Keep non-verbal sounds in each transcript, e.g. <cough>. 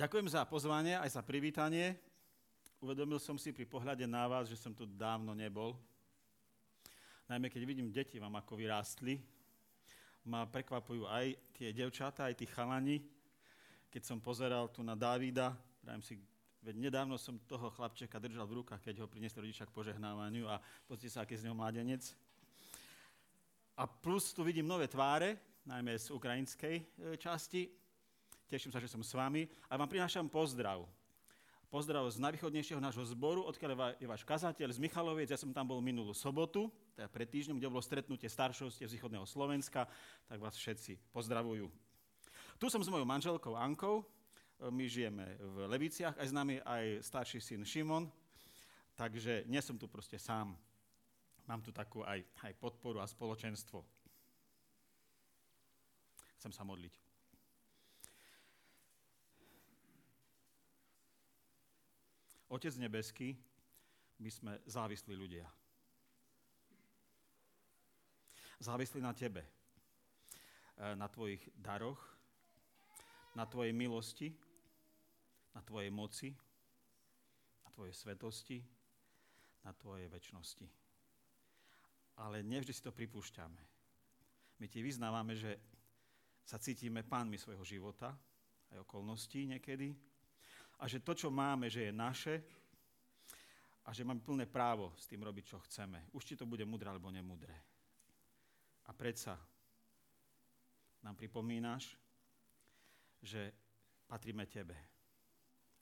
Ďakujem za pozvanie, aj za privítanie. Uvedomil som si pri pohľade na vás, že som tu dávno nebol. Najmä keď vidím deti vám, ako vyrástli, ma prekvapujú aj tie devčatá, aj tí chalani. Keď som pozeral tu na Dávida, prajem si, veď nedávno som toho chlapčeka držal v rukách, keď ho priniesli rodičia k požehnávaniu a pozrite sa, aký z neho mládenec. A plus tu vidím nové tváre, najmä z ukrajinskej e, časti. Teším sa, že som s vami a vám prinášam pozdrav. Pozdrav z najvýchodnejšieho nášho zboru, odkiaľ je váš kazateľ z Michaloviec. Ja som tam bol minulú sobotu, teda pred týždňom, kde bolo stretnutie staršovstie z východného Slovenska, tak vás všetci pozdravujú. Tu som s mojou manželkou Ankou, my žijeme v Leviciach, aj s nami aj starší syn Šimon, takže nie som tu proste sám. Mám tu takú aj, aj podporu a spoločenstvo. Chcem sa modliť. Otec nebeský, my sme závislí ľudia. Závislí na Tebe, e, na Tvojich daroch, na Tvojej milosti, na Tvojej moci, na Tvojej svetosti, na Tvojej väčšnosti. Ale nevždy si to pripúšťame. My Ti vyznávame, že sa cítime pánmi svojho života, aj okolností niekedy, a že to, čo máme, že je naše a že máme plné právo s tým robiť, čo chceme. Už či to bude mudré alebo nemudré. A predsa nám pripomínaš, že patríme Tebe.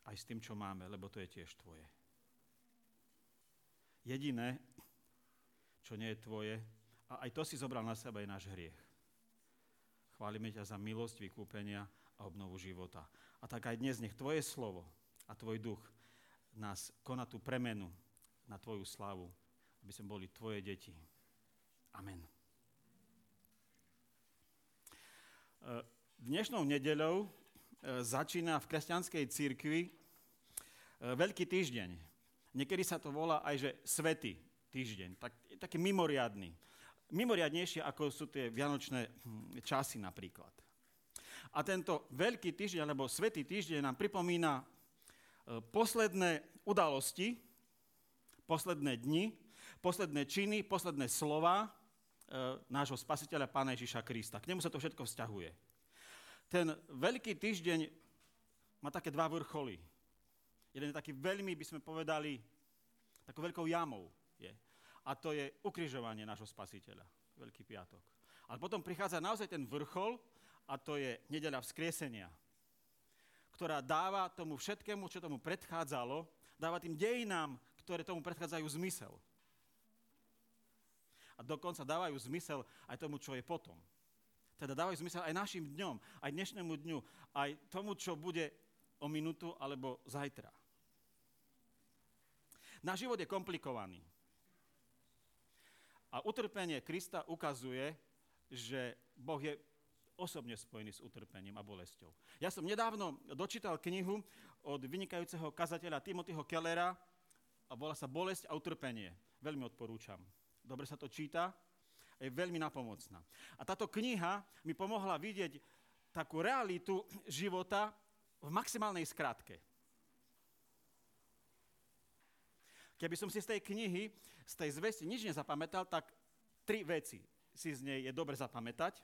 Aj s tým, čo máme, lebo to je tiež Tvoje. Jediné, čo nie je Tvoje, a aj to si zobral na seba, je náš hriech. Chválime ťa za milosť vykúpenia a obnovu života. A tak aj dnes nech Tvoje slovo a Tvoj duch nás koná tú premenu na Tvoju slavu, aby sme boli Tvoje deti. Amen. E, dnešnou nedeľou e, začína v kresťanskej církvi e, Veľký týždeň. Niekedy sa to volá aj, že Svetý týždeň. Tak, taký mimoriadný. Mimoriadnejšie, ako sú tie vianočné hm, časy napríklad. A tento veľký týždeň, alebo svetý týždeň nám pripomína e, posledné udalosti, posledné dni, posledné činy, posledné slova e, nášho spasiteľa Pána Ježiša Krista. K nemu sa to všetko vzťahuje. Ten veľký týždeň má také dva vrcholy. Jeden je taký veľmi, by sme povedali, takou veľkou jamou je. A to je ukrižovanie nášho spasiteľa. Veľký piatok. Ale potom prichádza naozaj ten vrchol, a to je nedeľa vzkriesenia, ktorá dáva tomu všetkému, čo tomu predchádzalo, dáva tým dejinám, ktoré tomu predchádzajú zmysel. A dokonca dávajú zmysel aj tomu, čo je potom. Teda dávajú zmysel aj našim dňom, aj dnešnému dňu, aj tomu, čo bude o minútu alebo zajtra. Náš život je komplikovaný. A utrpenie Krista ukazuje, že Boh je osobne spojený s utrpením a bolesťou. Ja som nedávno dočítal knihu od vynikajúceho kazateľa Timothyho Kellera a volá sa Bolesť a utrpenie. Veľmi odporúčam. Dobre sa to číta, je veľmi napomocná. A táto kniha mi pomohla vidieť takú realitu života v maximálnej skratke. Keby som si z tej knihy, z tej zvesti nič nezapamätal, tak tri veci si z nej je dobre zapamätať.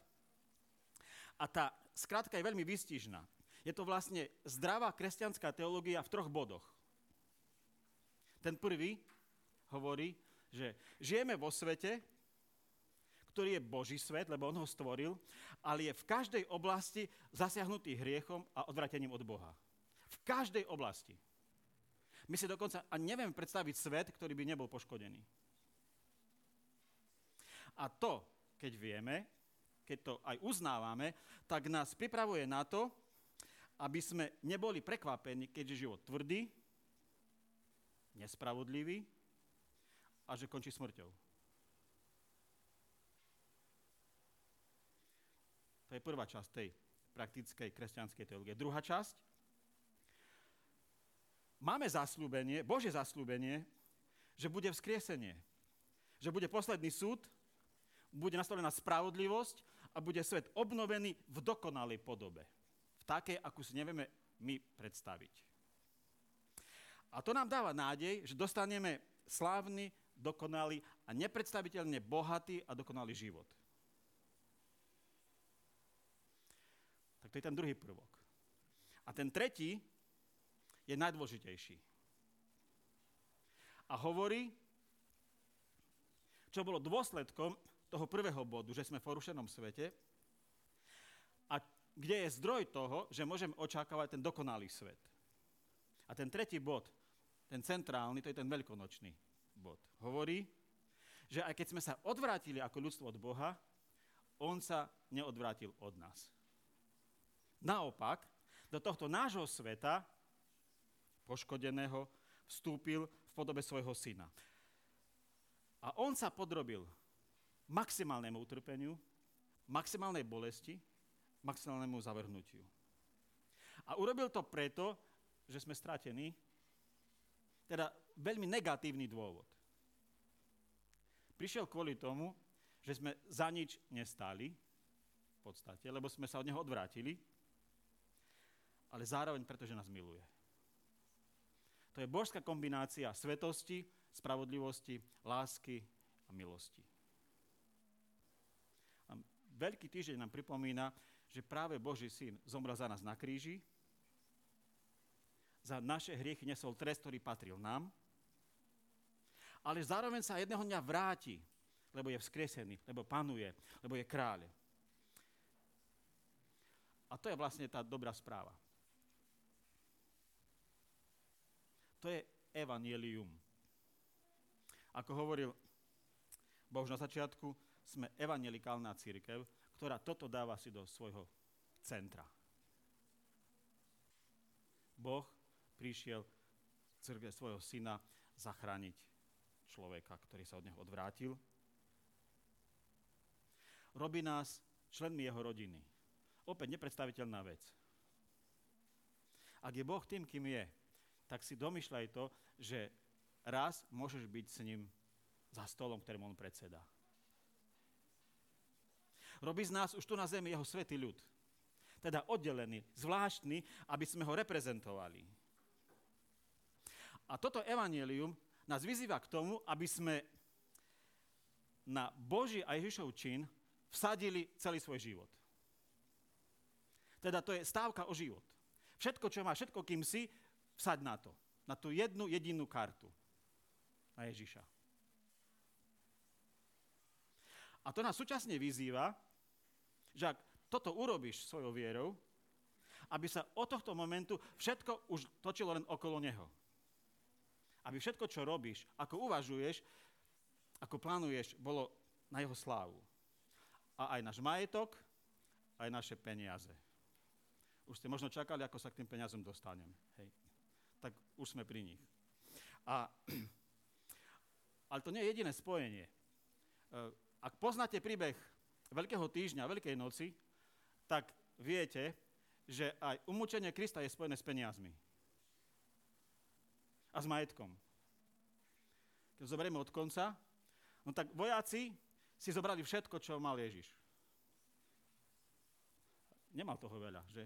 A tá skratka je veľmi výstižná. Je to vlastne zdravá kresťanská teológia v troch bodoch. Ten prvý hovorí, že žijeme vo svete, ktorý je Boží svet, lebo on ho stvoril, ale je v každej oblasti zasiahnutý hriechom a odvratením od Boha. V každej oblasti. My si dokonca ani nevieme predstaviť svet, ktorý by nebol poškodený. A to, keď vieme, keď to aj uznávame, tak nás pripravuje na to, aby sme neboli prekvapení, keďže život tvrdý, nespravodlivý a že končí smrťou. To je prvá časť tej praktickej kresťanskej teológie. Druhá časť. Máme zaslúbenie, Bože zaslúbenie, že bude vzkriesenie. Že bude posledný súd bude nastavená spravodlivosť a bude svet obnovený v dokonalej podobe. V takej, akú si nevieme my predstaviť. A to nám dáva nádej, že dostaneme slávny, dokonalý a nepredstaviteľne bohatý a dokonalý život. Tak to je ten druhý prvok. A ten tretí je najdôležitejší. A hovorí, čo bolo dôsledkom toho prvého bodu, že sme v porušenom svete a kde je zdroj toho, že môžem očakávať ten dokonalý svet. A ten tretí bod, ten centrálny, to je ten veľkonočný bod. Hovorí, že aj keď sme sa odvrátili ako ľudstvo od Boha, on sa neodvrátil od nás. Naopak, do tohto nášho sveta, poškodeného, vstúpil v podobe svojho syna. A on sa podrobil maximálnemu utrpeniu, maximálnej bolesti, maximálnemu zavrhnutiu. A urobil to preto, že sme stratení, teda veľmi negatívny dôvod. Prišiel kvôli tomu, že sme za nič nestáli, v podstate, lebo sme sa od neho odvrátili, ale zároveň preto, že nás miluje. To je božská kombinácia svetosti, spravodlivosti, lásky a milosti. Veľký týždeň nám pripomína, že práve Boží syn zomrel za nás na kríži, za naše hriechy nesol trest, ktorý patril nám, ale zároveň sa jedného dňa vráti, lebo je vzkriesený, lebo panuje, lebo je kráľ. A to je vlastne tá dobrá správa. To je evanielium. Ako hovoril Boh na začiatku, sme evangelikálna církev, ktorá toto dáva si do svojho centra. Boh prišiel církev svojho syna zachrániť človeka, ktorý sa od neho odvrátil. Robí nás členmi jeho rodiny. Opäť nepredstaviteľná vec. Ak je Boh tým, kým je, tak si domyšľaj to, že raz môžeš byť s ním za stolom, ktorým on predseda. Robí z nás už tu na zemi jeho svetý ľud. Teda oddelený, zvláštny, aby sme ho reprezentovali. A toto evanelium nás vyzýva k tomu, aby sme na Boží a Ježišov čin vsadili celý svoj život. Teda to je stávka o život. Všetko, čo má, všetko, kým si, vsaď na to. Na tú jednu jedinú kartu. Na Ježiša. A to nás súčasne vyzýva, že ak toto urobíš svojou vierou, aby sa od tohto momentu všetko už točilo len okolo Neho. Aby všetko, čo robíš, ako uvažuješ, ako plánuješ, bolo na Jeho slávu. A aj náš majetok, aj naše peniaze. Už ste možno čakali, ako sa k tým peniazom dostanem. Hej. Tak už sme pri nich. A, <clears throat> ale to nie je jediné spojenie. E, ak poznáte príbeh Veľkého týždňa, Veľkej noci, tak viete, že aj umúčenie Krista je spojené s peniazmi. A s majetkom. Keď zoberieme od konca, no tak vojáci si zobrali všetko, čo mal Ježiš. Nemal toho veľa, že?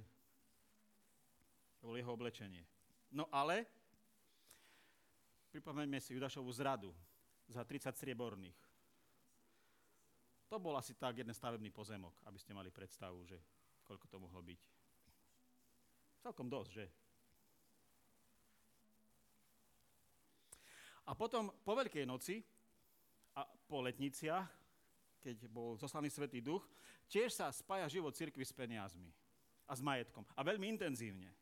To bolo jeho oblečenie. No ale, pripomeňme si Judašovú zradu za 30 strieborných. To bol asi tak jeden stavebný pozemok, aby ste mali predstavu, že koľko to mohlo byť. Celkom dosť, že? A potom po Veľkej noci a po letniciach, keď bol zoslaný Svetý Duch, tiež sa spája život cirkvi s peniazmi a s majetkom. A veľmi intenzívne.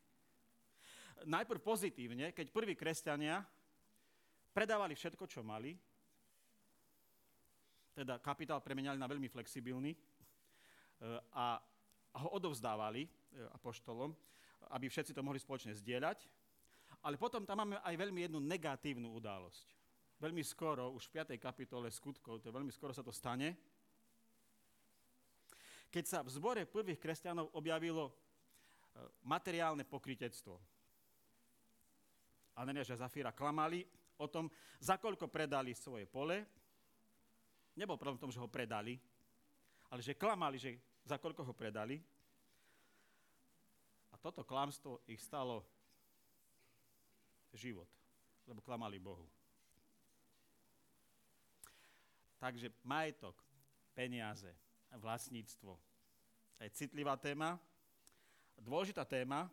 Najprv pozitívne, keď prví kresťania predávali všetko, čo mali, teda kapitál premenali na veľmi flexibilný e, a ho odovzdávali e, apoštolom, aby všetci to mohli spoločne zdieľať. Ale potom tam máme aj veľmi jednu negatívnu udalosť. Veľmi skoro, už v 5. kapitole skutkov, to veľmi skoro sa to stane, keď sa v zbore prvých kresťanov objavilo e, materiálne pokrytectvo. Ananiáš a Zafíra klamali o tom, za koľko predali svoje pole. Nebol problém v tom, že ho predali, ale že klamali, že za koľko ho predali. A toto klamstvo ich stalo život, lebo klamali Bohu. Takže majetok, peniaze, vlastníctvo. Je citlivá téma, dôležitá téma,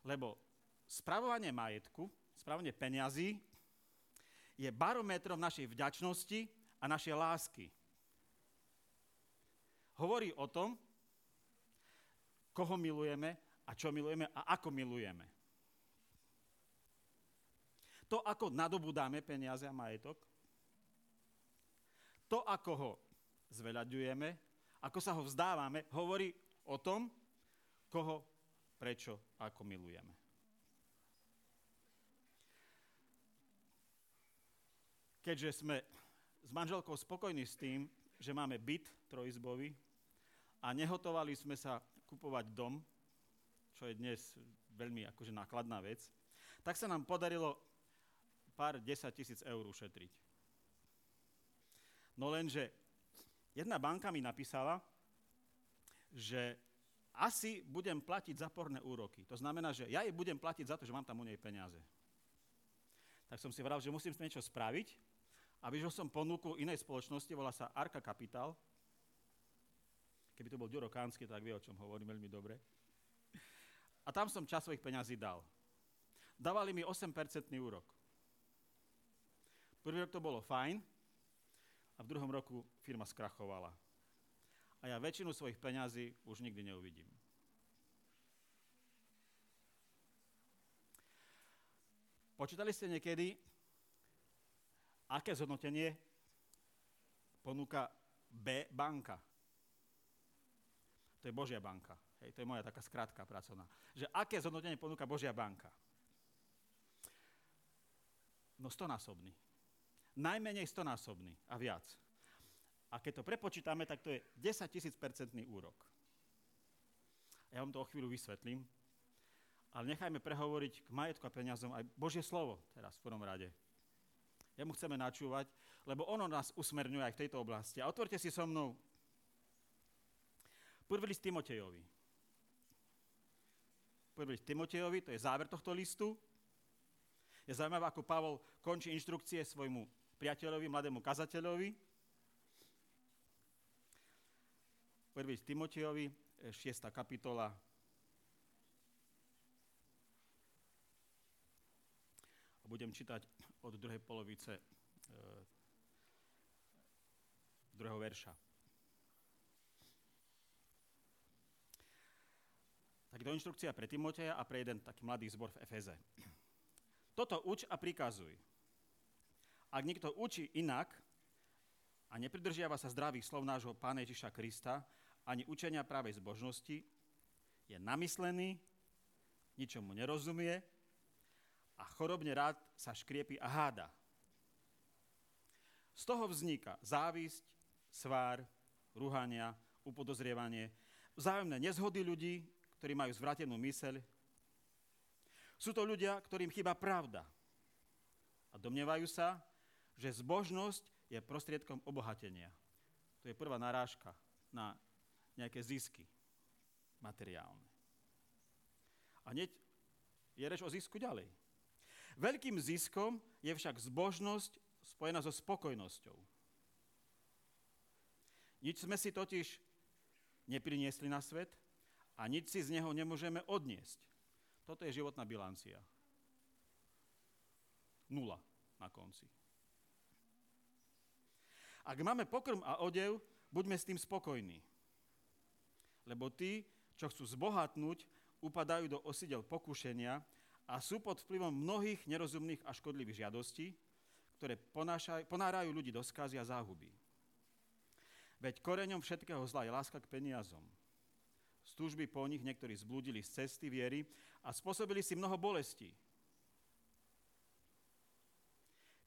lebo spravovanie majetku, spravovanie peniazy je barometrom našej vďačnosti našej lásky. Hovorí o tom, koho milujeme a čo milujeme a ako milujeme. To, ako nadobudáme peniaze a majetok, to, ako ho zveľaďujeme, ako sa ho vzdávame, hovorí o tom, koho, prečo, ako milujeme. Keďže sme s manželkou spokojní s tým, že máme byt trojizbový a nehotovali sme sa kupovať dom, čo je dnes veľmi akože nákladná vec, tak sa nám podarilo pár 10 tisíc eur ušetriť. No lenže jedna banka mi napísala, že asi budem platiť zaporné úroky. To znamená, že ja jej budem platiť za to, že mám tam u nej peniaze. Tak som si vral, že musím niečo spraviť a vyžil som ponuku inej spoločnosti, volá sa Arka Capital. Keby to bol Ďuro Kánsky, tak vie, o čom hovorím veľmi dobre. A tam som čas svojich peňazí dal. Dávali mi 8% úrok. Prvý rok to bolo fajn, a v druhom roku firma skrachovala. A ja väčšinu svojich peňazí už nikdy neuvidím. Počítali ste niekedy, aké zhodnotenie ponúka B banka? To je Božia banka. Hej, to je moja taká skratka pracovná. Že aké zhodnotenie ponúka Božia banka? No stonásobný najmenej stonásobný a viac. A keď to prepočítame, tak to je 10 tisíc percentný úrok. Ja vám to o chvíľu vysvetlím, ale nechajme prehovoriť k majetku a peniazom aj Božie slovo teraz v prvom rade. Ja mu chceme načúvať, lebo ono nás usmerňuje aj v tejto oblasti. A otvorte si so mnou prvý list Timotejovi. Prvý list Timotejovi, to je záver tohto listu. Je zaujímavé, ako Pavol končí inštrukcie svojmu priateľovi, mladému kazateľovi. Prvý z Timotejovi, 6. kapitola. A budem čítať od druhej polovice e, druhého verša. Tak do inštrukcia pre Timoteja a pre jeden taký mladý zbor v Efeze. Toto uč a prikazuj ak niekto učí inak a nepridržiava sa zdravých slov nášho Pána Ježiša Krista, ani učenia právej zbožnosti, je namyslený, ničomu nerozumie a chorobne rád sa škriepi a háda. Z toho vzniká závisť, svár, ruhania, upodozrievanie, vzájomné nezhody ľudí, ktorí majú zvratenú myseľ. Sú to ľudia, ktorým chýba pravda. A domnievajú sa, že zbožnosť je prostriedkom obohatenia. To je prvá narážka na nejaké zisky materiálne. A hneď je reč o zisku ďalej. Veľkým ziskom je však zbožnosť spojená so spokojnosťou. Nič sme si totiž nepriniesli na svet a nič si z neho nemôžeme odniesť. Toto je životná bilancia. Nula na konci. Ak máme pokrm a odev, buďme s tým spokojní. Lebo tí, čo chcú zbohatnúť, upadajú do osidel pokušenia a sú pod vplyvom mnohých nerozumných a škodlivých žiadostí, ktoré ponárajú ľudí do skazy a záhuby. Veď koreňom všetkého zla je láska k peniazom. Z túžby po nich niektorí zblúdili z cesty viery a spôsobili si mnoho bolestí.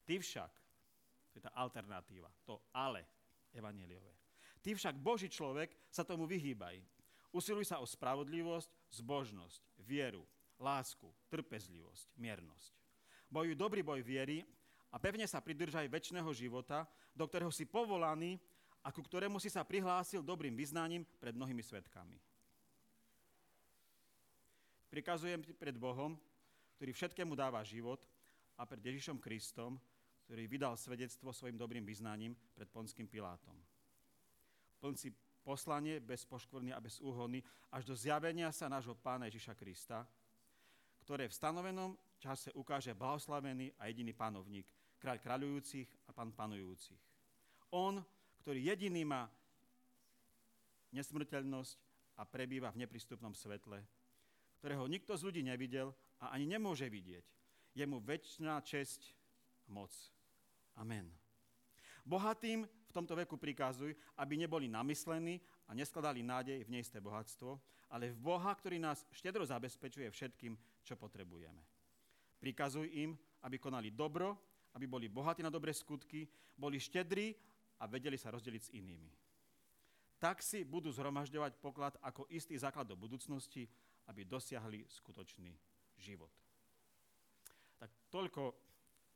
Ty však, to je tá alternatíva, to ale evaneliové. Ty však, Boží človek, sa tomu vyhýbaj. Usiluj sa o spravodlivosť, zbožnosť, vieru, lásku, trpezlivosť, miernosť. Bojuj dobrý boj viery a pevne sa pridržaj väčšného života, do ktorého si povolaný a ku ktorému si sa prihlásil dobrým vyznaním pred mnohými svetkami. Prikazujem pred Bohom, ktorý všetkému dáva život a pred Ježišom Kristom, ktorý vydal svedectvo svojim dobrým vyznaním pred Ponským Pilátom. Plň si poslanie bez poškvrny a bez úhony až do zjavenia sa nášho pána Ježiša Krista, ktoré v stanovenom čase ukáže blahoslavený a jediný panovník, kráľ kráľujúcich a pán panujúcich. On, ktorý jediný má nesmrteľnosť a prebýva v neprístupnom svetle, ktorého nikto z ľudí nevidel a ani nemôže vidieť. Je mu väčšiná česť a moc. Amen. Bohatým v tomto veku prikazuj, aby neboli namyslení a neskladali nádej v neisté bohatstvo, ale v Boha, ktorý nás štedro zabezpečuje všetkým, čo potrebujeme. Prikazuj im, aby konali dobro, aby boli bohatí na dobré skutky, boli štedrí a vedeli sa rozdeliť s inými. Tak si budú zhromažďovať poklad ako istý základ do budúcnosti, aby dosiahli skutočný život. Tak toľko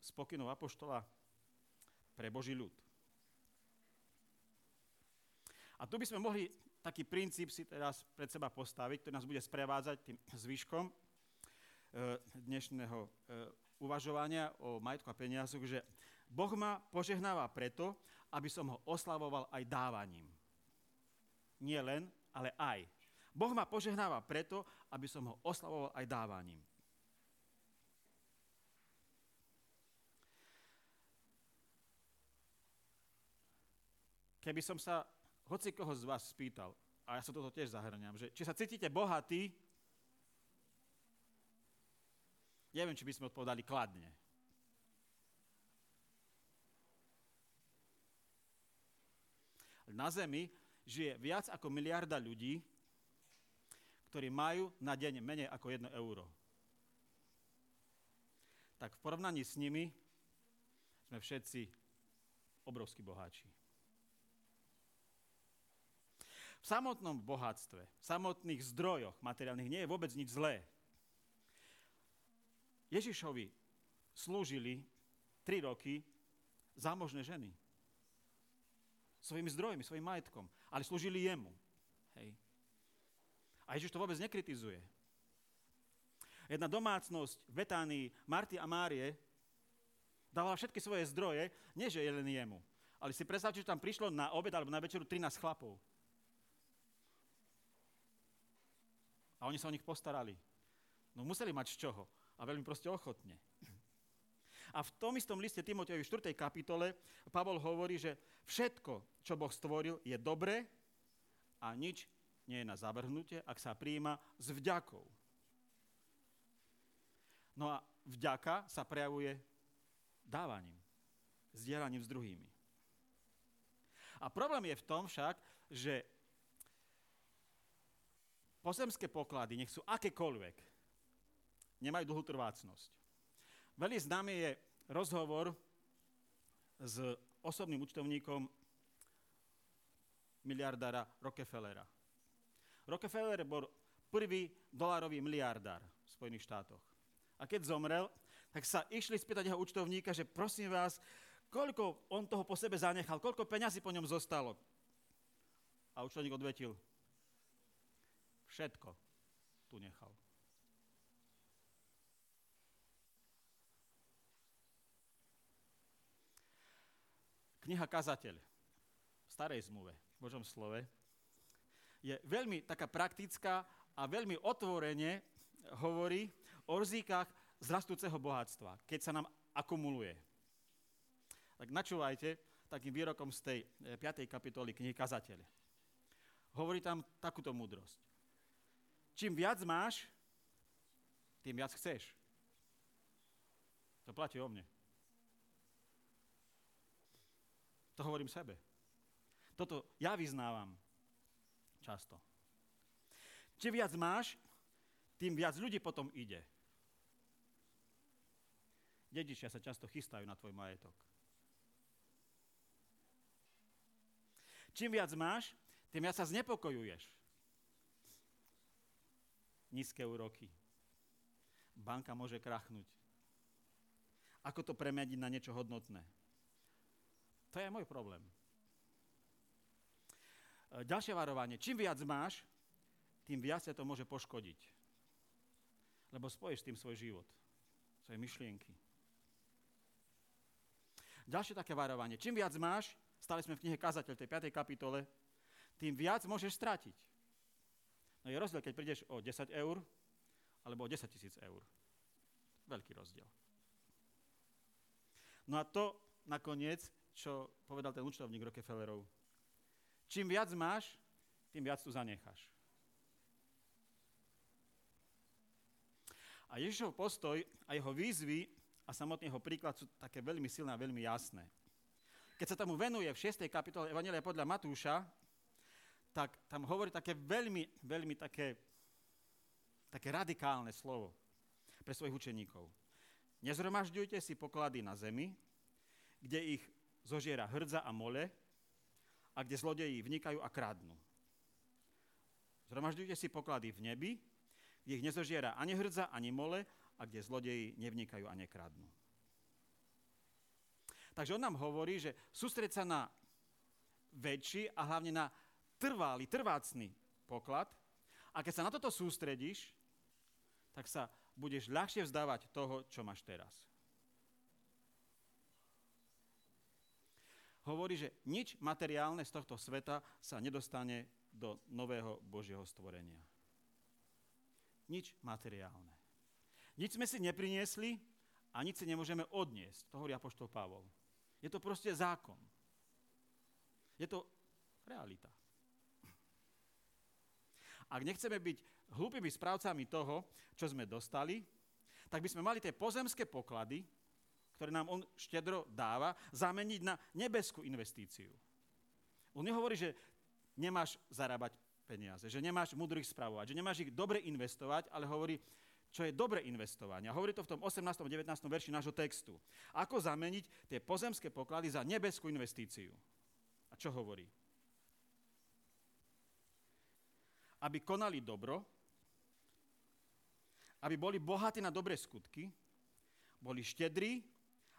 spokynov Apoštola pre Boží ľud. A tu by sme mohli taký princíp si teraz pred seba postaviť, ktorý nás bude sprevádzať tým zvyškom eh, dnešného eh, uvažovania o majetku a peniazoch, že Boh ma požehnáva preto, aby som ho oslavoval aj dávaním. Nie len, ale aj. Boh ma požehnáva preto, aby som ho oslavoval aj dávaním. Keby som sa hoci koho z vás spýtal, a ja sa toto tiež zahrňam, že či sa cítite bohatí, neviem, či by sme odpovedali kladne. Na Zemi žije viac ako miliarda ľudí, ktorí majú na deň menej ako 1 euro. Tak v porovnaní s nimi sme všetci obrovskí boháči. V samotnom bohatstve, v samotných zdrojoch materiálnych nie je vôbec nič zlé. Ježišovi slúžili 3 roky zámožné ženy svojimi zdrojmi, svojim majetkom, ale slúžili jemu. Hej. A Ježiš to vôbec nekritizuje. Jedna domácnosť v Betánii, Marty a Márie, dávala všetky svoje zdroje, nie že len jemu. Ale si predstavte, že tam prišlo na obed alebo na večeru 13 chlapov. A oni sa o nich postarali. No museli mať z čoho. A veľmi proste ochotne. A v tom istom liste Timoteovi v 4. kapitole Pavol hovorí, že všetko, čo Boh stvoril, je dobré a nič nie je na zavrhnutie, ak sa príjima s vďakou. No a vďaka sa prejavuje dávaním, zdieľaním s druhými. A problém je v tom však, že pozemské poklady, nech sú akékoľvek, nemajú dlhú trvácnosť. Veľmi známy je rozhovor s osobným účtovníkom miliardára Rockefellera. Rockefeller bol prvý dolarový miliardár v Spojených štátoch. A keď zomrel, tak sa išli spýtať jeho účtovníka, že prosím vás, koľko on toho po sebe zanechal, koľko peňazí po ňom zostalo. A účtovník odvetil, všetko tu nechal. Kniha Kazateľ v starej zmluve, v Božom slove, je veľmi taká praktická a veľmi otvorene hovorí o rizikách zrastúceho bohatstva, keď sa nám akumuluje. Tak načúvajte takým výrokom z tej 5. Eh, kapitoly knihy Kazateľ. Hovorí tam takúto múdrosť. Čím viac máš, tým viac chceš. To platí o mne. To hovorím sebe. Toto ja vyznávam často. Čím viac máš, tým viac ľudí potom ide. Dedičia sa často chystajú na tvoj majetok. Čím viac máš, tým viac sa znepokojuješ. Nízke úroky. Banka môže krachnúť. Ako to premeniť na niečo hodnotné? To je môj problém. E, ďalšie varovanie. Čím viac máš, tým viac sa to môže poškodiť. Lebo spojíš tým svoj život, svoje myšlienky. Ďalšie také varovanie. Čím viac máš, stále sme v knihe Kazateľ, tej 5. kapitole, tým viac môžeš stratiť. No je rozdiel, keď prídeš o 10 eur, alebo o 10 tisíc eur. Veľký rozdiel. No a to nakoniec, čo povedal ten účtovník Rockefellerov. Čím viac máš, tým viac tu zanecháš. A Ježišov postoj a jeho výzvy a samotný jeho príklad sú také veľmi silné a veľmi jasné. Keď sa tomu venuje v 6. kapitole Evangelia podľa Matúša, tak tam hovorí také veľmi, veľmi také, také radikálne slovo pre svojich učeníkov. Nezhromažďujte si poklady na zemi, kde ich zožiera hrdza a mole a kde zlodeji vnikajú a kradnú. Zhromažďujte si poklady v nebi, kde ich nezožiera ani hrdza, ani mole a kde zlodeji nevnikajú a nekradnú. Takže on nám hovorí, že sústreť sa na väčší a hlavne na trvalý, trvácný poklad a keď sa na toto sústredíš, tak sa budeš ľahšie vzdávať toho, čo máš teraz. Hovorí, že nič materiálne z tohto sveta sa nedostane do nového Božieho stvorenia. Nič materiálne. Nič sme si nepriniesli a nič si nemôžeme odniesť. To hovorí Apoštol Pavol. Je to proste zákon. Je to realita. Ak nechceme byť hlúpými správcami toho, čo sme dostali, tak by sme mali tie pozemské poklady, ktoré nám on štedro dáva, zameniť na nebeskú investíciu. On nehovorí, že nemáš zarábať peniaze, že nemáš mudrých spravovať, že nemáš ich dobre investovať, ale hovorí, čo je dobre investovanie. A hovorí to v tom 18. a 19. verši nášho textu. Ako zameniť tie pozemské poklady za nebeskú investíciu. A čo hovorí? Aby konali dobro, aby boli bohatí na dobré skutky, boli štedrí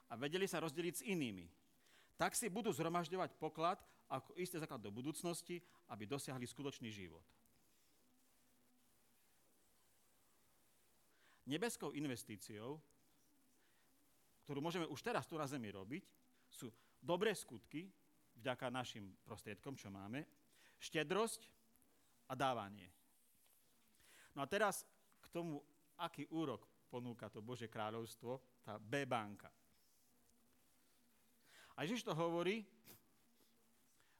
a vedeli sa rozdeliť s inými. Tak si budú zhromažďovať poklad ako isté základ do budúcnosti, aby dosiahli skutočný život. Nebeskou investíciou, ktorú môžeme už teraz tu na Zemi robiť, sú dobré skutky, vďaka našim prostriedkom, čo máme, štedrosť a dávanie. No a teraz k tomu, aký úrok ponúka to Bože kráľovstvo, tá B banka. A Ježiš to hovorí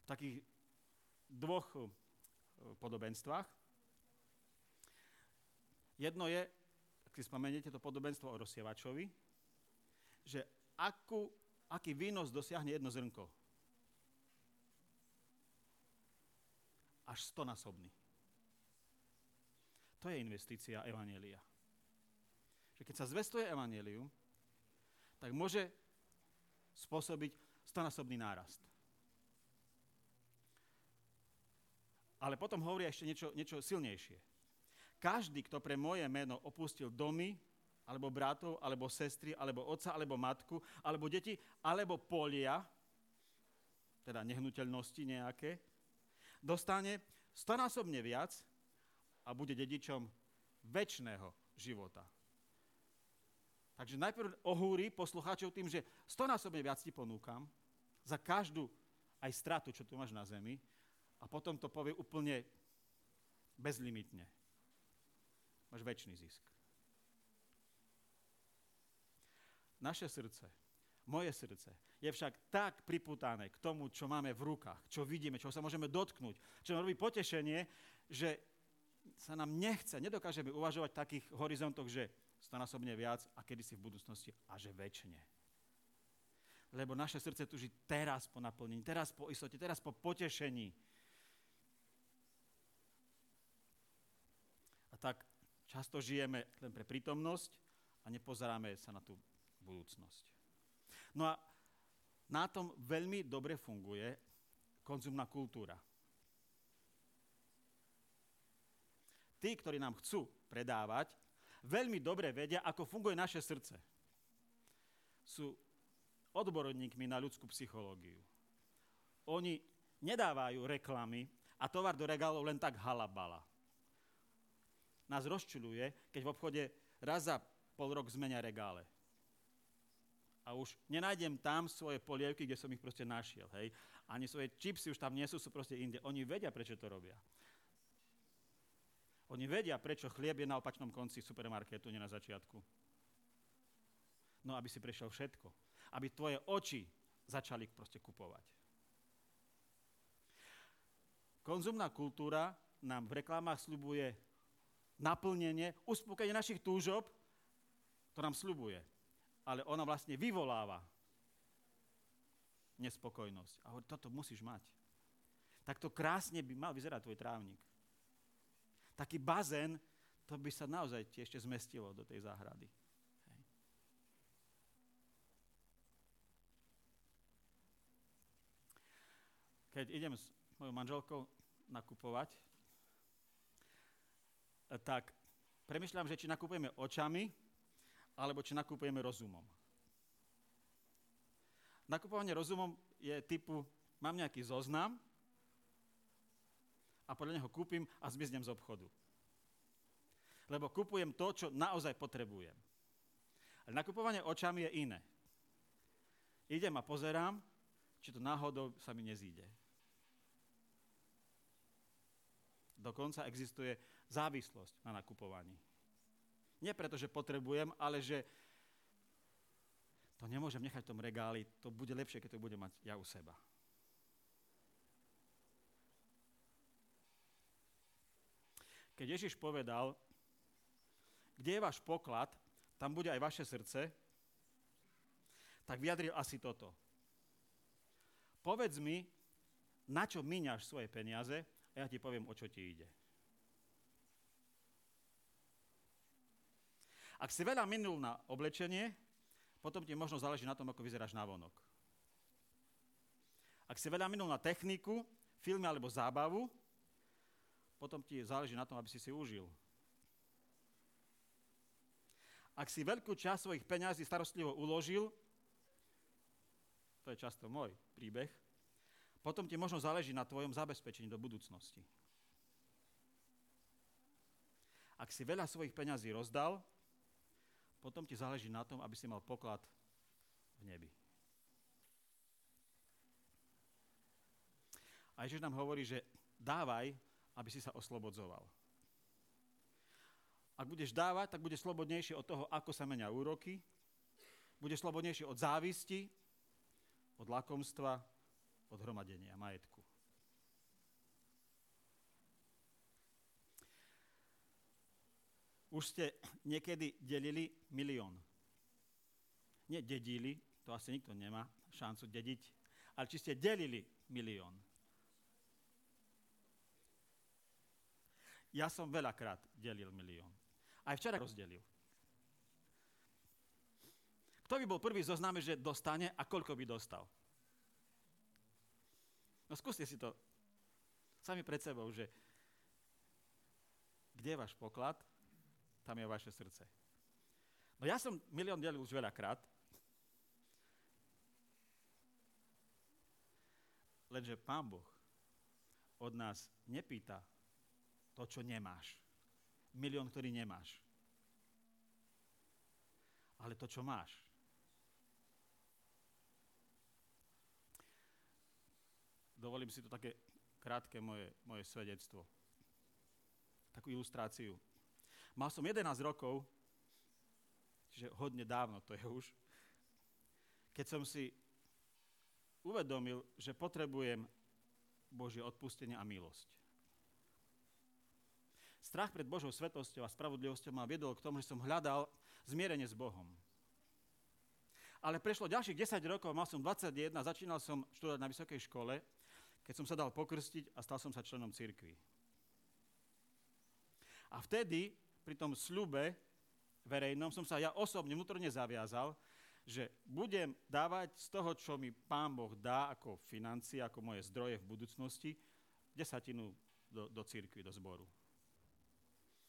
v takých dvoch eh, podobenstvách. Jedno je, ak si spomeniete to podobenstvo o rozsievačovi, že akú, aký výnos dosiahne jedno zrnko. Až stonásobný. To je investícia Evanielia. Že keď sa zvestuje Evangelium, tak môže spôsobiť stonásobný nárast. Ale potom hovorí ešte niečo, niečo silnejšie. Každý, kto pre moje meno opustil domy, alebo bratov, alebo sestry, alebo otca, alebo matku, alebo deti, alebo polia, teda nehnuteľnosti nejaké, dostane stonásobne viac a bude dedičom väčšného života. Takže najprv ohúri poslucháčov tým, že stonásobne viac ti ponúkam za každú aj stratu, čo tu máš na zemi, a potom to povie úplne bezlimitne. Máš väčší zisk. Naše srdce, moje srdce, je však tak priputané k tomu, čo máme v rukách, čo vidíme, čo sa môžeme dotknúť, čo nám robí potešenie, že sa nám nechce, nedokážeme uvažovať v takých horizontoch, že stonásobne viac a kedysi v budúcnosti a že väčšine. Lebo naše srdce tuží teraz po naplnení, teraz po istote, teraz po potešení. A tak často žijeme len pre prítomnosť a nepozeráme sa na tú budúcnosť. No a na tom veľmi dobre funguje konzumná kultúra. Tí, ktorí nám chcú predávať, veľmi dobre vedia, ako funguje naše srdce. Sú odborníkmi na ľudskú psychológiu. Oni nedávajú reklamy a tovar do regálov len tak halabala. Nás rozčuluje, keď v obchode raz za pol rok zmenia regále. A už nenájdem tam svoje polievky, kde som ich proste našiel. Hej. Ani svoje čipsy už tam nie sú, sú proste inde. Oni vedia, prečo to robia. Oni vedia, prečo chlieb je na opačnom konci supermarketu, nie na začiatku. No, aby si prešiel všetko. Aby tvoje oči začali proste kupovať. Konzumná kultúra nám v reklamách slubuje naplnenie, uspokojenie našich túžob, to nám slubuje. Ale ona vlastne vyvoláva nespokojnosť. A hovorí, toto musíš mať. Takto krásne by mal vyzerať tvoj trávnik. Taký bazén, to by sa naozaj ešte zmestilo do tej záhrady. Hej. Keď idem s mojou manželkou nakupovať, tak premyšľam, že či nakupujeme očami, alebo či nakupujeme rozumom. Nakupovanie rozumom je typu, mám nejaký zoznam a podľa neho kúpim a zmiznem z obchodu. Lebo kupujem to, čo naozaj potrebujem. Ale nakupovanie očami je iné. Idem a pozerám, či to náhodou sa mi nezíde. Dokonca existuje závislosť na nakupovaní. Nie preto, že potrebujem, ale že to nemôžem nechať v tom regáli, to bude lepšie, keď to budem mať ja u seba. Keď Ježiš povedal, kde je váš poklad, tam bude aj vaše srdce, tak vyjadril asi toto. Povedz mi, na čo míňaš svoje peniaze a ja ti poviem, o čo ti ide. Ak si veľa minul na oblečenie, potom ti možno záleží na tom, ako vyzeráš na vonok. Ak si veľa minul na techniku, filmy alebo zábavu, potom ti záleží na tom, aby si si užil. Ak si veľkú časť svojich peňazí starostlivo uložil, to je často môj príbeh, potom ti možno záleží na tvojom zabezpečení do budúcnosti. Ak si veľa svojich peňazí rozdal, potom ti záleží na tom, aby si mal poklad v nebi. A Ježiš nám hovorí, že dávaj, aby si sa oslobodzoval. Ak budeš dávať, tak bude slobodnejšie od toho, ako sa menia úroky, bude slobodnejšie od závisti, od lakomstva, od hromadenia majetku. Už ste niekedy delili milión. Nie dedili, to asi nikto nemá šancu dediť, ale či ste delili milión. Ja som veľakrát delil milión. Aj včera rozdelil. Kto by bol prvý zoznáme, že dostane a koľko by dostal? No skúste si to sami pred sebou, že kde je váš poklad tam je vaše srdce. No ja som milión delil už veľakrát, lenže Pán Boh od nás nepýta to, čo nemáš. Milión, ktorý nemáš. Ale to, čo máš. Dovolím si to také krátke moje, moje svedectvo. Takú ilustráciu. Mal som 11 rokov, čiže hodne dávno to je už, keď som si uvedomil, že potrebujem Božie odpustenie a milosť. Strach pred Božou svetosťou a spravodlivosťou ma viedol k tomu, že som hľadal zmierenie s Bohom. Ale prešlo ďalších 10 rokov, mal som 21, začínal som študovať na vysokej škole, keď som sa dal pokrstiť a stal som sa členom cirkvi. A vtedy pri tom sľube verejnom som sa ja osobne vnútorne zaviazal, že budem dávať z toho, čo mi Pán Boh dá ako financie, ako moje zdroje v budúcnosti, desatinu do, do církvy, do zboru.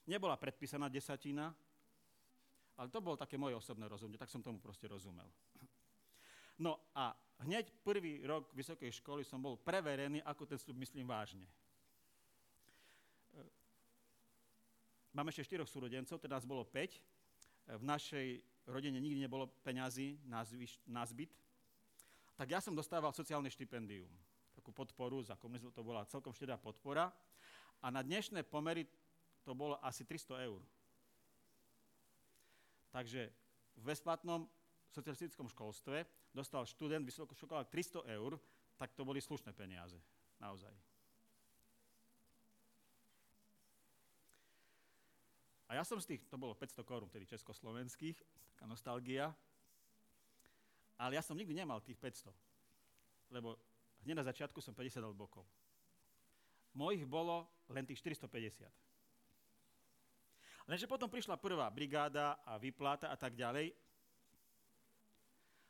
Nebola predpísaná desatina, ale to bolo také moje osobné rozumenie, tak som tomu proste rozumel. No a hneď prvý rok vysokej školy som bol preverený, ako ten sľub myslím vážne. Mám ešte štyroch súrodencov, teda nás bolo 5 v našej rodine nikdy nebolo peňazí na, zbyt, tak ja som dostával sociálne štipendium. Takú podporu, za komunizmu to bola celkom štedrá podpora. A na dnešné pomery to bolo asi 300 eur. Takže v bezplatnom socialistickom školstve dostal študent vysokoškolák 300 eur, tak to boli slušné peniaze. Naozaj. A ja som z tých, to bolo 500 korún, tedy československých, taká nostalgia, ale ja som nikdy nemal tých 500, lebo hneď na začiatku som 50 dal bokov. Mojich bolo len tých 450. Lenže potom prišla prvá brigáda a vyplata a tak ďalej.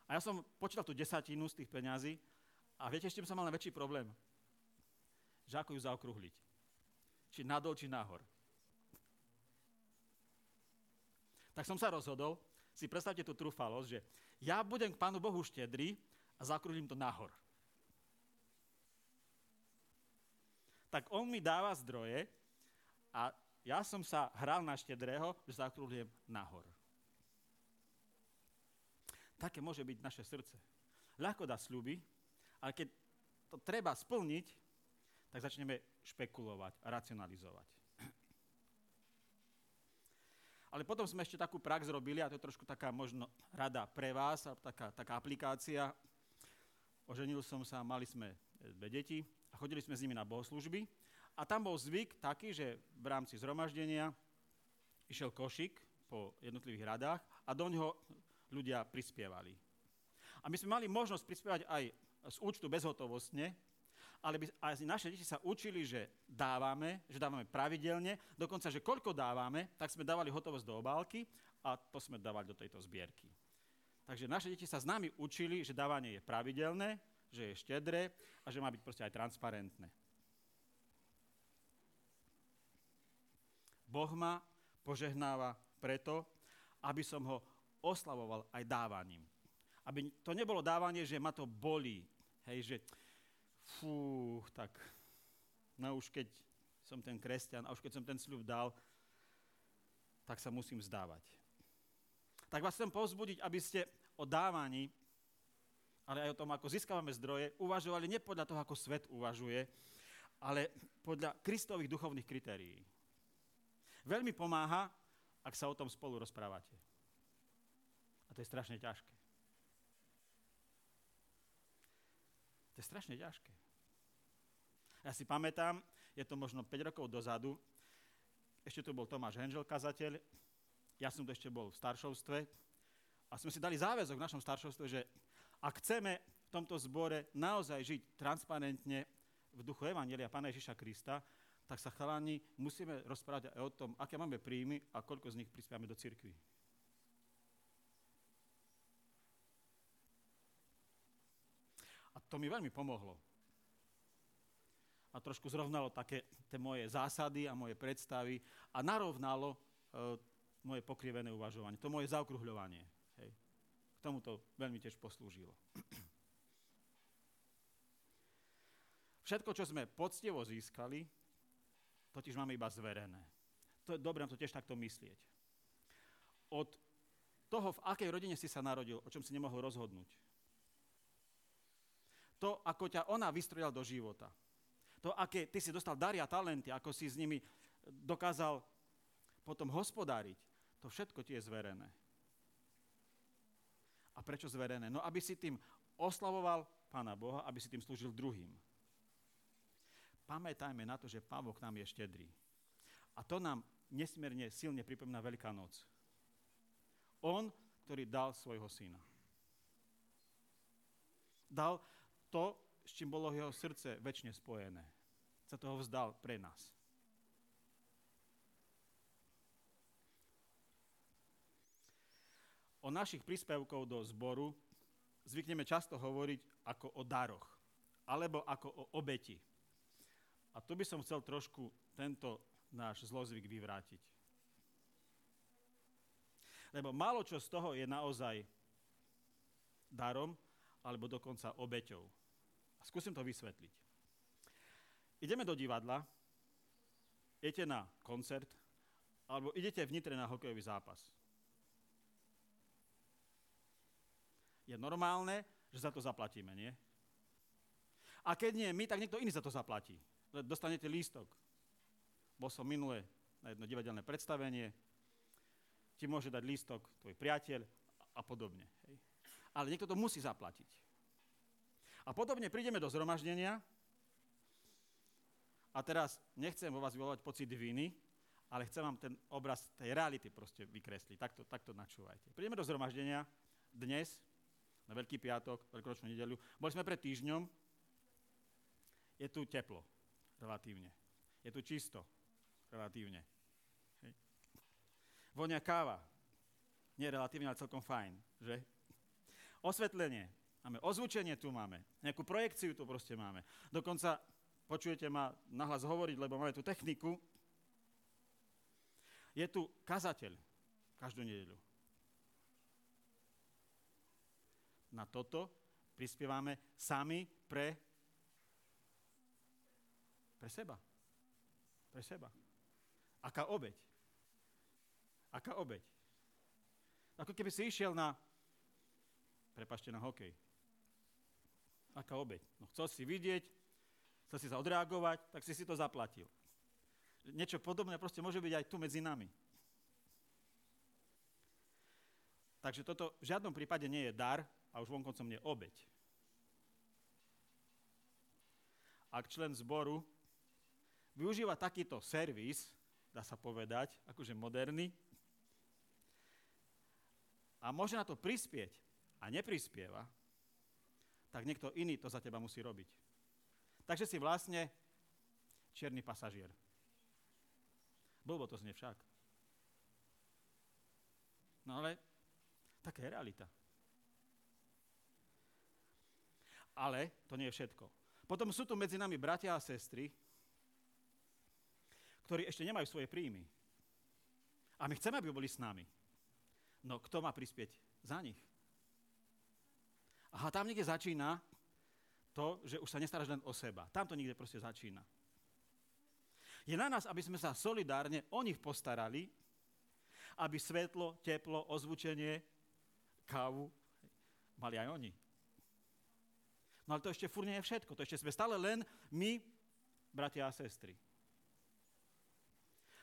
A ja som počítal tú desatinu z tých peňazí a viete, ešte som mal väčší problém. Že ako ju zaokrúhliť. Či nadol, či nahor. Tak som sa rozhodol, si predstavte tú trúfalosť, že ja budem k Pánu Bohu štedrý a zakrúhlim to nahor. Tak on mi dáva zdroje a ja som sa hral na štedrého, že zakrúhlim nahor. Také môže byť naše srdce. Ľahko dá sľuby, ale keď to treba splniť, tak začneme špekulovať a racionalizovať. Ale potom sme ešte takú prax robili, a to je trošku taká možno rada pre vás, taká, taká aplikácia. Oženil som sa, mali sme dve deti a chodili sme s nimi na bohoslužby. A tam bol zvyk taký, že v rámci zhromaždenia išiel košik po jednotlivých radách a do ňoho ľudia prispievali. A my sme mali možnosť prispievať aj z účtu bezhotovostne, ale by, aj naše deti sa učili, že dávame, že dávame pravidelne, dokonca, že koľko dávame, tak sme dávali hotovosť do obálky a to sme dávali do tejto zbierky. Takže naše deti sa s nami učili, že dávanie je pravidelné, že je štedré a že má byť proste aj transparentné. Boh ma požehnáva preto, aby som ho oslavoval aj dávaním. Aby to nebolo dávanie, že ma to bolí. Hej, že fú, tak no už keď som ten kresťan a už keď som ten sľub dal, tak sa musím vzdávať. Tak vás chcem povzbudiť, aby ste o dávaní, ale aj o tom, ako získavame zdroje, uvažovali nie podľa toho, ako svet uvažuje, ale podľa Kristových duchovných kritérií. Veľmi pomáha, ak sa o tom spolu rozprávate. A to je strašne ťažké. To je strašne ťažké. Ja si pamätám, je to možno 5 rokov dozadu, ešte tu bol Tomáš Henžel, kazateľ, ja som tu ešte bol v staršovstve a sme si dali záväzok v našom staršovstve, že ak chceme v tomto zbore naozaj žiť transparentne v duchu Evangelia Pána Ježiša Krista, tak sa chalani musíme rozprávať aj o tom, aké máme príjmy a koľko z nich prispiame do cirkvi. A to mi veľmi pomohlo. A trošku zrovnalo také tie moje zásady a moje predstavy a narovnalo e, moje pokrivené uvažovanie, to moje zaokruhľovanie. Hej. K tomu to veľmi tiež poslúžilo. Všetko, čo sme poctivo získali, totiž máme iba zverené. To je dobré to tiež takto myslieť. Od toho, v akej rodine si sa narodil, o čom si nemohol rozhodnúť, to, ako ťa ona vystrojila do života. To, aké ty si dostal dary a talenty, ako si s nimi dokázal potom hospodáriť, to všetko ti je zverené. A prečo zverené? No, aby si tým oslavoval Pána Boha, aby si tým slúžil druhým. Pamätajme na to, že Pán Boh nám je štedrý. A to nám nesmierne silne pripomína Veľká noc. On, ktorý dal svojho syna. Dal to, s čím bolo jeho srdce väčšine spojené. Sa toho vzdal pre nás. O našich príspevkov do zboru zvykneme často hovoriť ako o daroch, alebo ako o obeti. A tu by som chcel trošku tento náš zlozvyk vyvrátiť. Lebo málo čo z toho je naozaj darom, alebo dokonca obeťou. A skúsim to vysvetliť. Ideme do divadla, idete na koncert, alebo idete v na hokejový zápas. je normálne, že za to zaplatíme, nie? A keď nie my, tak niekto iný za to zaplatí. Dostanete lístok. Bol som minule na jedno divadelné predstavenie, ti môže dať lístok tvoj priateľ a podobne. Hej. Ale niekto to musí zaplatiť. A podobne prídeme do zhromaždenia a teraz nechcem vo vás vyvolať pocit viny, ale chcem vám ten obraz tej reality proste vykresliť. Takto, takto načúvajte. Prídeme do zhromaždenia dnes, na Veľký piatok, Veľkoročnú nedelu. Boli sme pred týždňom. Je tu teplo, relatívne. Je tu čisto, relatívne. Hej. Vonia káva. Nie relatívne, ale celkom fajn, že? Osvetlenie. Máme ozvučenie tu máme. Nejakú projekciu tu proste máme. Dokonca počujete ma nahlas hovoriť, lebo máme tu techniku, je tu kazateľ každú nedelu. Na toto prispievame sami pre, pre seba. Pre seba. Aká obeď? Aká obeď? Ako keby si išiel na, prepašte, na hokej. Aká obeď? No chcel si vidieť, chcel si sa odreagovať, tak si si to zaplatil niečo podobné proste môže byť aj tu medzi nami. Takže toto v žiadnom prípade nie je dar a už vonkoncom nie obeď. Ak člen zboru využíva takýto servis, dá sa povedať, akože moderný, a môže na to prispieť a neprispieva, tak niekto iný to za teba musí robiť. Takže si vlastne čierny pasažier. Blbo to znie však. No ale taká je realita. Ale to nie je všetko. Potom sú tu medzi nami bratia a sestry, ktorí ešte nemajú svoje príjmy. A my chceme, aby boli s nami. No kto má prispieť za nich? Aha, tam niekde začína to, že už sa nestaráš len o seba. Tam to niekde proste začína. Je na nás, aby sme sa solidárne o nich postarali, aby svetlo, teplo, ozvučenie, kávu mali aj oni. No ale to ešte furt nie je všetko. To ešte sme stále len my, bratia a sestry.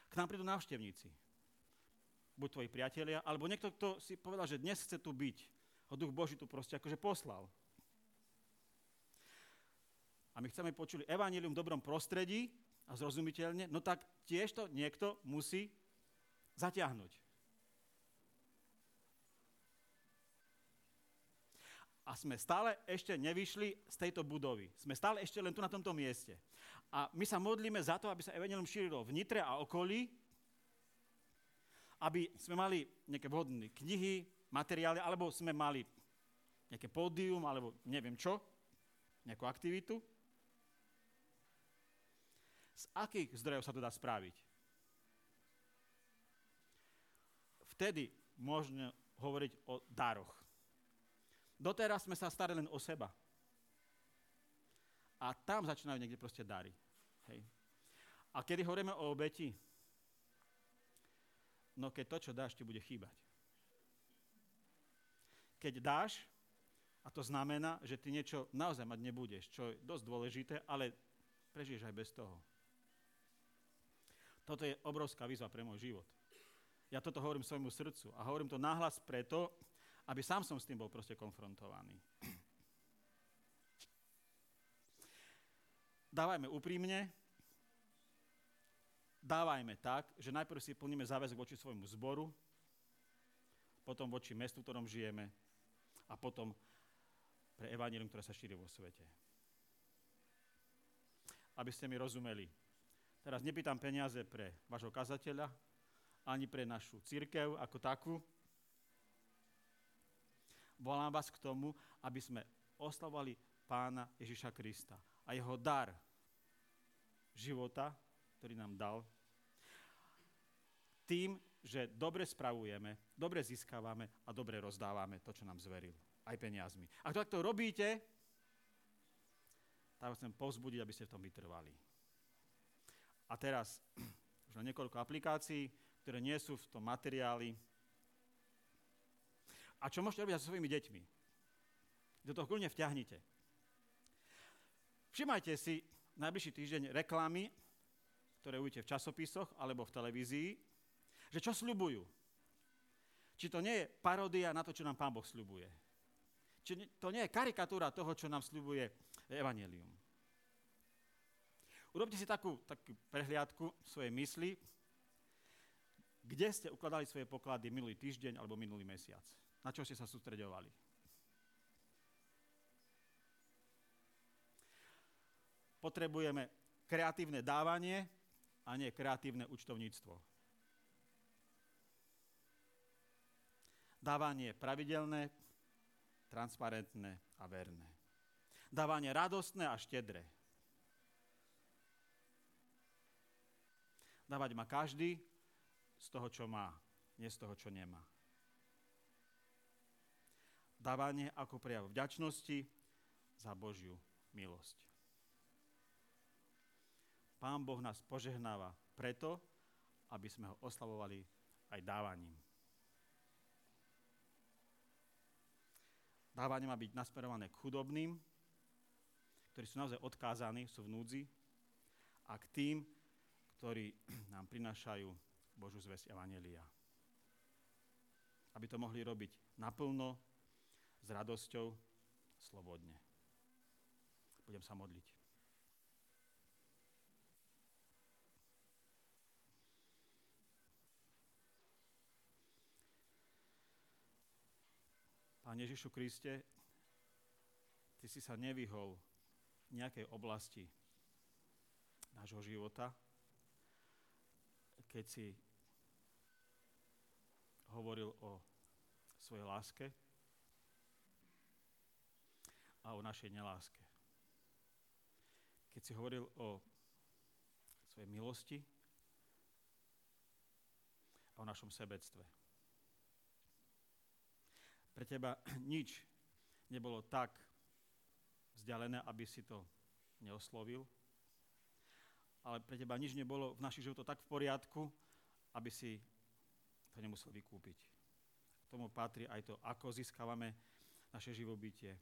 K nám prídu návštevníci. Buď tvoji priatelia, alebo niekto, kto si povedal, že dnes chce tu byť. Ho Duch Boží tu proste akože poslal. A my chceme počuli evanílium v dobrom prostredí, a zrozumiteľne, no tak tiež to niekto musí zatiahnuť. A sme stále ešte nevyšli z tejto budovy. Sme stále ešte len tu na tomto mieste. A my sa modlíme za to, aby sa Evangelium šírilo v Nitre a okolí, aby sme mali nejaké vhodné knihy, materiály, alebo sme mali nejaké pódium, alebo neviem čo, nejakú aktivitu. Z akých zdrojov sa to dá spraviť? Vtedy môžeme hovoriť o daroch. Doteraz sme sa starali len o seba. A tam začínajú niekde proste dary. Hej. A kedy hovoríme o obeti? No keď to, čo dáš, ti bude chýbať. Keď dáš, a to znamená, že ty niečo naozaj mať nebudeš, čo je dosť dôležité, ale prežiješ aj bez toho. Toto je obrovská výzva pre môj život. Ja toto hovorím svojmu srdcu a hovorím to nahlas preto, aby sám som s tým bol proste konfrontovaný. Dávajme úprimne, dávajme tak, že najprv si plníme záväzok voči svojmu zboru, potom voči mestu, v ktorom žijeme a potom pre evanílium, ktoré sa šíri vo svete. Aby ste mi rozumeli, Teraz nepýtam peniaze pre vášho kazateľa, ani pre našu církev ako takú. Volám vás k tomu, aby sme oslavovali pána Ježiša Krista a jeho dar života, ktorý nám dal, tým, že dobre spravujeme, dobre získavame a dobre rozdávame to, čo nám zveril. Aj peniazmi. Ak to takto robíte, tak vás chcem povzbudiť, aby ste v tom vytrvali. A teraz <clears throat> už na niekoľko aplikácií, ktoré nie sú v tom materiáli. A čo môžete robiť so svojimi deťmi? Do toho kľudne vťahnite. Všimajte si najbližší týždeň reklamy, ktoré uvidíte v časopisoch alebo v televízii, že čo sľubujú. Či to nie je paródia na to, čo nám Pán Boh sľubuje. Či to nie je karikatúra toho, čo nám sľubuje Evangelium. Urobte si takú, takú prehliadku svojej mysli, kde ste ukladali svoje poklady minulý týždeň alebo minulý mesiac. Na čo ste sa sústredovali. Potrebujeme kreatívne dávanie a nie kreatívne účtovníctvo. Dávanie pravidelné, transparentné a verné. Dávanie radostné a štedré. Dávať má každý z toho, čo má, nie z toho, čo nemá. Dávanie ako prejav vďačnosti za Božiu milosť. Pán Boh nás požehnáva preto, aby sme ho oslavovali aj dávaním. Dávanie má byť nasmerované k chudobným, ktorí sú naozaj odkázaní, sú v núdzi, a k tým, ktorí <clears throat> nám prinášajú Božú zväzť Evangelia. Aby to mohli robiť naplno, s radosťou, slobodne. Budem sa modliť. Pán Ježišu Kriste, Ty si sa nevyhol nejakej oblasti nášho života, keď si hovoril o svojej láske a o našej neláske. Keď si hovoril o svojej milosti a o našom sebectve. Pre teba <clears throat> nič nebolo tak vzdialené, aby si to neoslovil, ale pre teba nič nebolo v našich životoch tak v poriadku, aby si to nemusel vykúpiť. K tomu patrí aj to, ako získavame naše živobytie,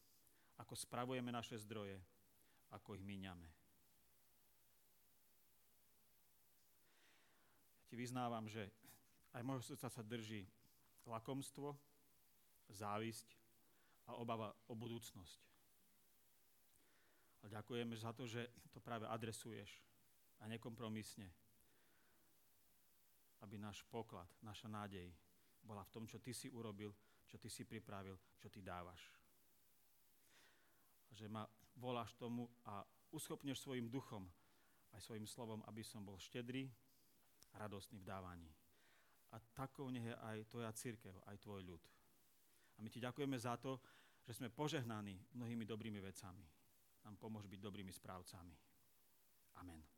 ako spravujeme naše zdroje, ako ich míňame. Ja ti vyznávam, že aj môjho srdca sa drží lakomstvo, závisť a obava o budúcnosť. A ďakujeme za to, že to práve adresuješ a nekompromisne, aby náš poklad, naša nádej bola v tom, čo ty si urobil, čo ty si pripravil, čo ty dávaš. A že ma voláš tomu a uschopneš svojim duchom, aj svojim slovom, aby som bol štedrý, radostný v dávaní. A takou nech je aj tvoja církev, aj tvoj ľud. A my ti ďakujeme za to, že sme požehnaní mnohými dobrými vecami. Nám pomôž byť dobrými správcami. Amen.